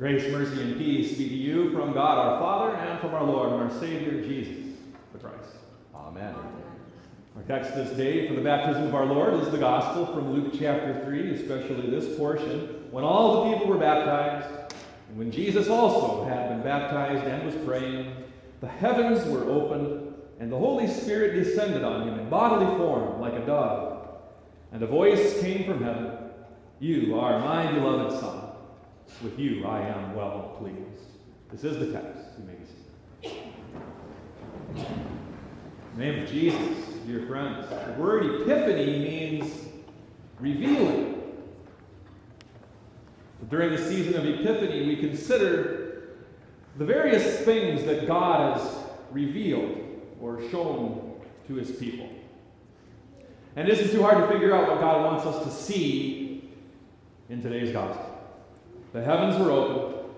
Grace, mercy, and peace be to you from God our Father and from our Lord and our Savior Jesus the Christ. Amen. Our text this day for the baptism of our Lord is the Gospel from Luke chapter 3, especially this portion, when all the people were baptized, and when Jesus also had been baptized and was praying, the heavens were opened, and the Holy Spirit descended on him in bodily form like a dove. And a voice came from heaven You are my beloved Son. With you I am well pleased. This is the text. You may be seated. Name of Jesus, dear friends, the word epiphany means revealing. During the season of Epiphany, we consider the various things that God has revealed or shown to his people. And it isn't too hard to figure out what God wants us to see in today's gospel. The heavens were opened,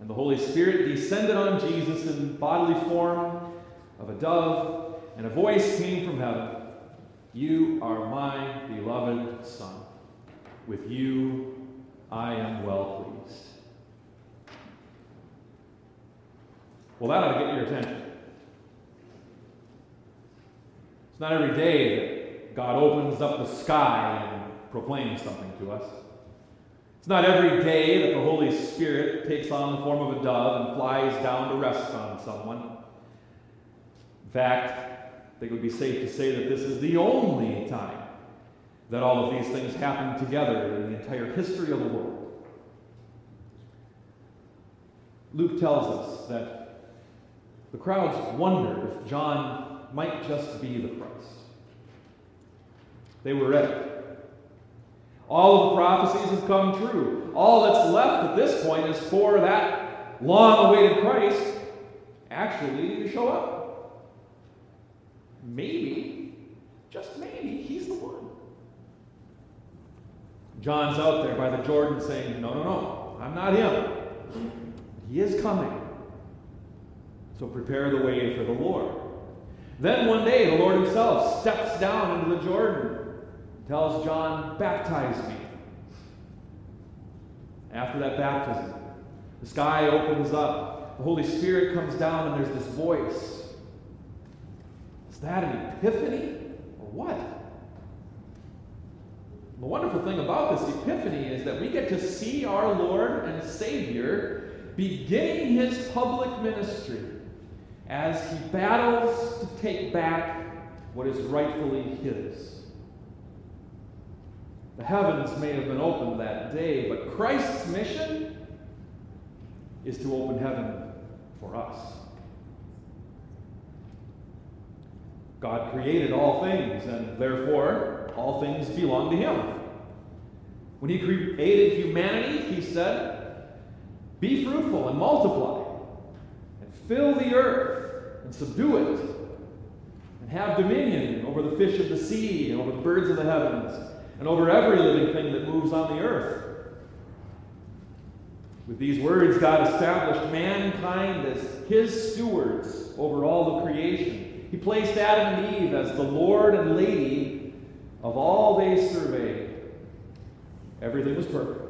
and the Holy Spirit descended on Jesus in bodily form of a dove, and a voice came from heaven You are my beloved Son. With you I am well pleased. Well, that ought to get your attention. It's not every day that God opens up the sky and proclaims something to us. It's not every day that the Holy Spirit takes on the form of a dove and flies down to rest on someone. In fact, I think it would be safe to say that this is the only time that all of these things happen together in the entire history of the world. Luke tells us that the crowds wondered if John might just be the Christ. They were ready. All of the prophecies have come true. All that's left at this point is for that long awaited Christ actually to show up. Maybe, just maybe, he's the one. John's out there by the Jordan saying, No, no, no, I'm not him. He is coming. So prepare the way for the Lord. Then one day, the Lord himself steps down into the Jordan tells John, Baptize me. After that baptism, the sky opens up, the Holy Spirit comes down, and there's this voice. Is that an epiphany or what? The wonderful thing about this epiphany is that we get to see our Lord and Savior beginning his public ministry as he battles to take back what is rightfully his. The heavens may have been opened that day, but Christ's mission is to open heaven for us. God created all things, and therefore all things belong to Him. When He created humanity, He said, Be fruitful and multiply, and fill the earth, and subdue it, and have dominion over the fish of the sea, and over the birds of the heavens and over every living thing that moves on the earth. With these words, God established mankind as his stewards over all the creation. He placed Adam and Eve as the Lord and Lady of all they surveyed. Everything was perfect.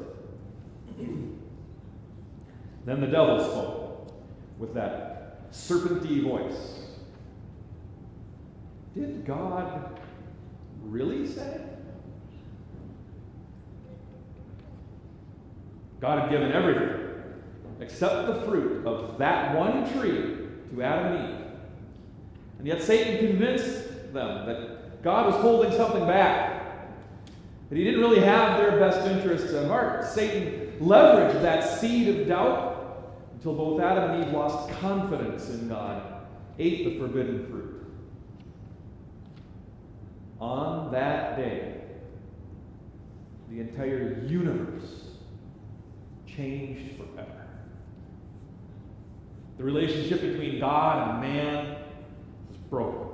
then the devil spoke with that serpenty voice. Did God really say? God had given everything except the fruit of that one tree to Adam and Eve. And yet Satan convinced them that God was holding something back, that he didn't really have their best interests at heart. Satan leveraged that seed of doubt until both Adam and Eve lost confidence in God, ate the forbidden fruit. On that day, the entire universe changed forever. The relationship between God and man was broken.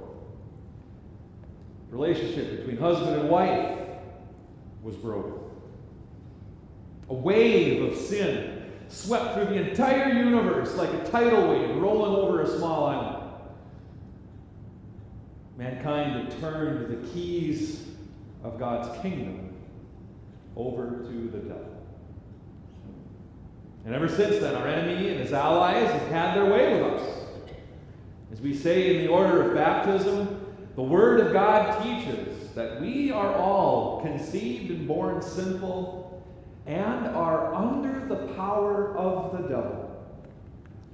The relationship between husband and wife was broken. A wave of sin swept through the entire universe like a tidal wave rolling over a small island. Mankind had turned the keys of God's kingdom over to the devil. And ever since then, our enemy and his allies have had their way with us. As we say in the order of baptism, the Word of God teaches that we are all conceived and born sinful and are under the power of the devil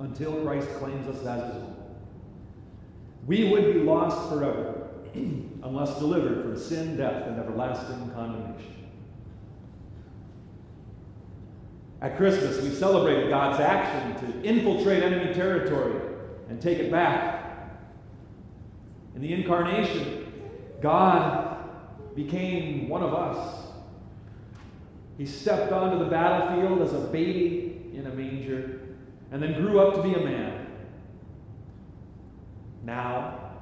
until Christ claims us as his own. We would be lost forever unless delivered from sin, death, and everlasting condemnation. At Christmas, we celebrated God's action to infiltrate enemy territory and take it back. In the incarnation, God became one of us. He stepped onto the battlefield as a baby in a manger and then grew up to be a man. Now,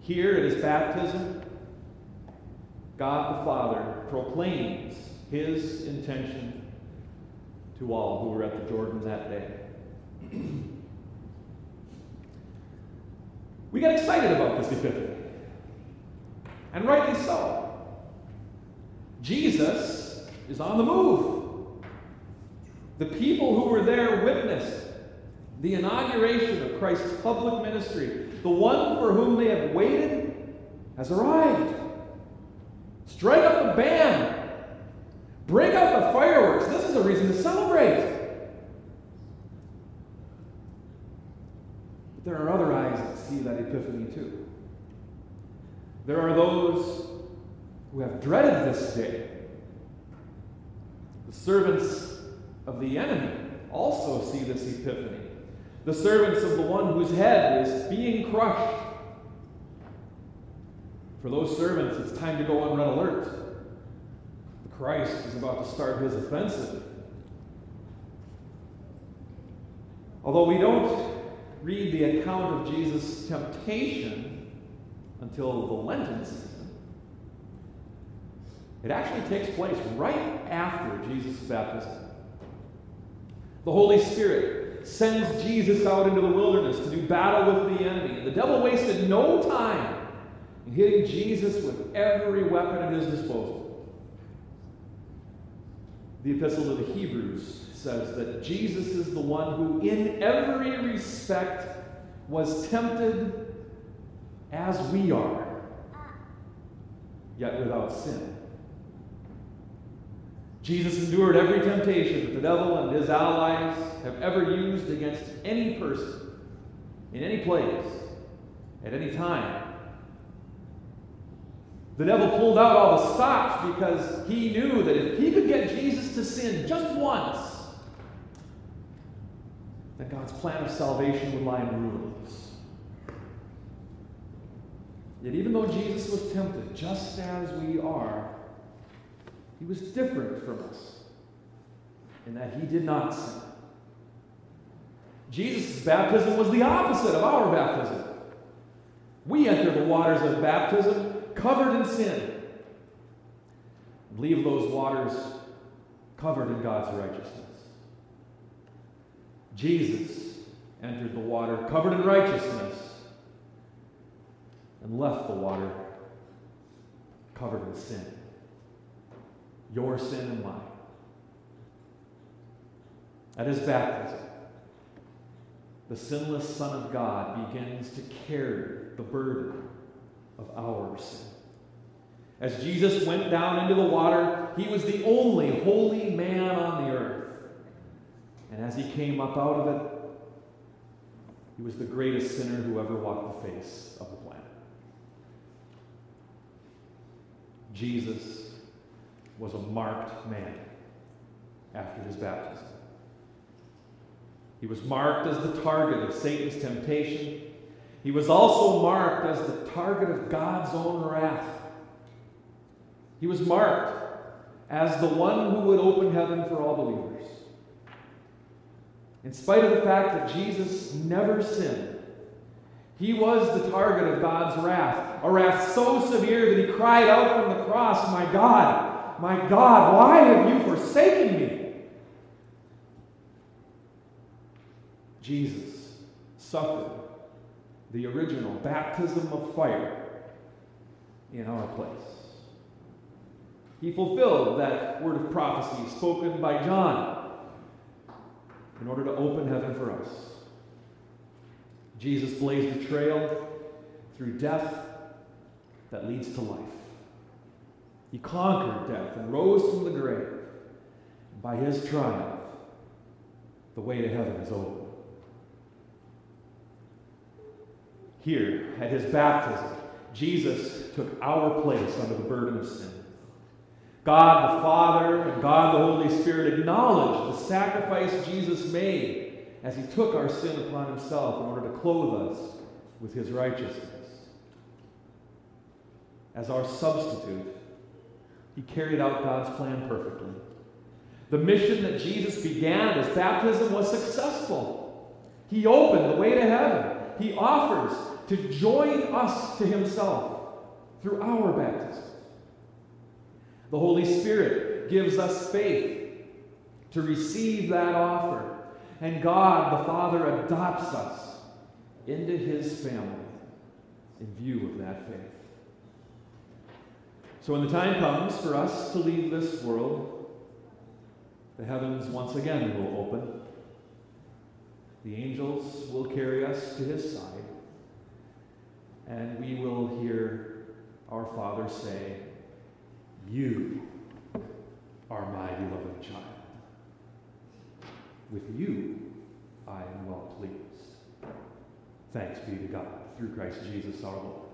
here at his baptism, God the Father proclaims his intention to all who were at the Jordan that day. we got excited about this epiphany, and rightly so. Jesus is on the move. The people who were there witnessed the inauguration of Christ's public ministry. The one for whom they have waited has arrived. Strike up the band. Break out the fireworks. This is a reason to celebrate. But there are other eyes that see that epiphany too. There are those who have dreaded this day. The servants of the enemy also see this epiphany. The servants of the one whose head is being crushed. For those servants, it's time to go on red alert. Christ is about to start his offensive. Although we don't read the account of Jesus' temptation until the Lenten season, it actually takes place right after Jesus' baptism. The Holy Spirit sends Jesus out into the wilderness to do battle with the enemy. And the devil wasted no time in hitting Jesus with every weapon at his disposal. The Epistle to the Hebrews says that Jesus is the one who, in every respect, was tempted as we are, yet without sin. Jesus endured every temptation that the devil and his allies have ever used against any person, in any place, at any time. The devil pulled out all the stops because he knew that if he could get Jesus to sin just once, that God's plan of salvation would lie in ruins. Yet, even though Jesus was tempted, just as we are, he was different from us in that he did not sin. Jesus' baptism was the opposite of our baptism. We enter the waters of baptism covered in sin. Leave those waters covered in God's righteousness. Jesus entered the water covered in righteousness and left the water covered in sin. Your sin and mine. At his baptism, the sinless Son of God begins to carry the burden of our sin. As Jesus went down into the water, he was the only holy man on the earth. And as he came up out of it, he was the greatest sinner who ever walked the face of the planet. Jesus was a marked man after his baptism. He was marked as the target of Satan's temptation he was also marked as the target of God's own wrath. He was marked as the one who would open heaven for all believers. In spite of the fact that Jesus never sinned, he was the target of God's wrath, a wrath so severe that he cried out from the cross, My God, my God, why have you forsaken me? Jesus suffered the original baptism of fire in our place. He fulfilled that word of prophecy spoken by John. in order to open heaven for us. Jesus blazed a trail through death that leads to life. He conquered death and rose from the grave. By his triumph, the way to heaven is open. Here, at his baptism, Jesus took our place under the burden of sin. God the Father and God the Holy Spirit acknowledged the sacrifice Jesus made as he took our sin upon himself in order to clothe us with his righteousness. As our substitute, he carried out God's plan perfectly. The mission that Jesus began at his baptism was successful. He opened the way to heaven. He offers to join us to himself through our baptism. The Holy Spirit gives us faith to receive that offer. And God the Father adopts us into his family in view of that faith. So when the time comes for us to leave this world, the heavens once again will open. The angels will carry us to his side, and we will hear our Father say, You are my beloved child. With you I am well pleased. Thanks be to God through Christ Jesus our Lord.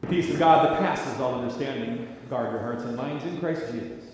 The peace of God that passes all understanding, guard your hearts and minds in Christ Jesus.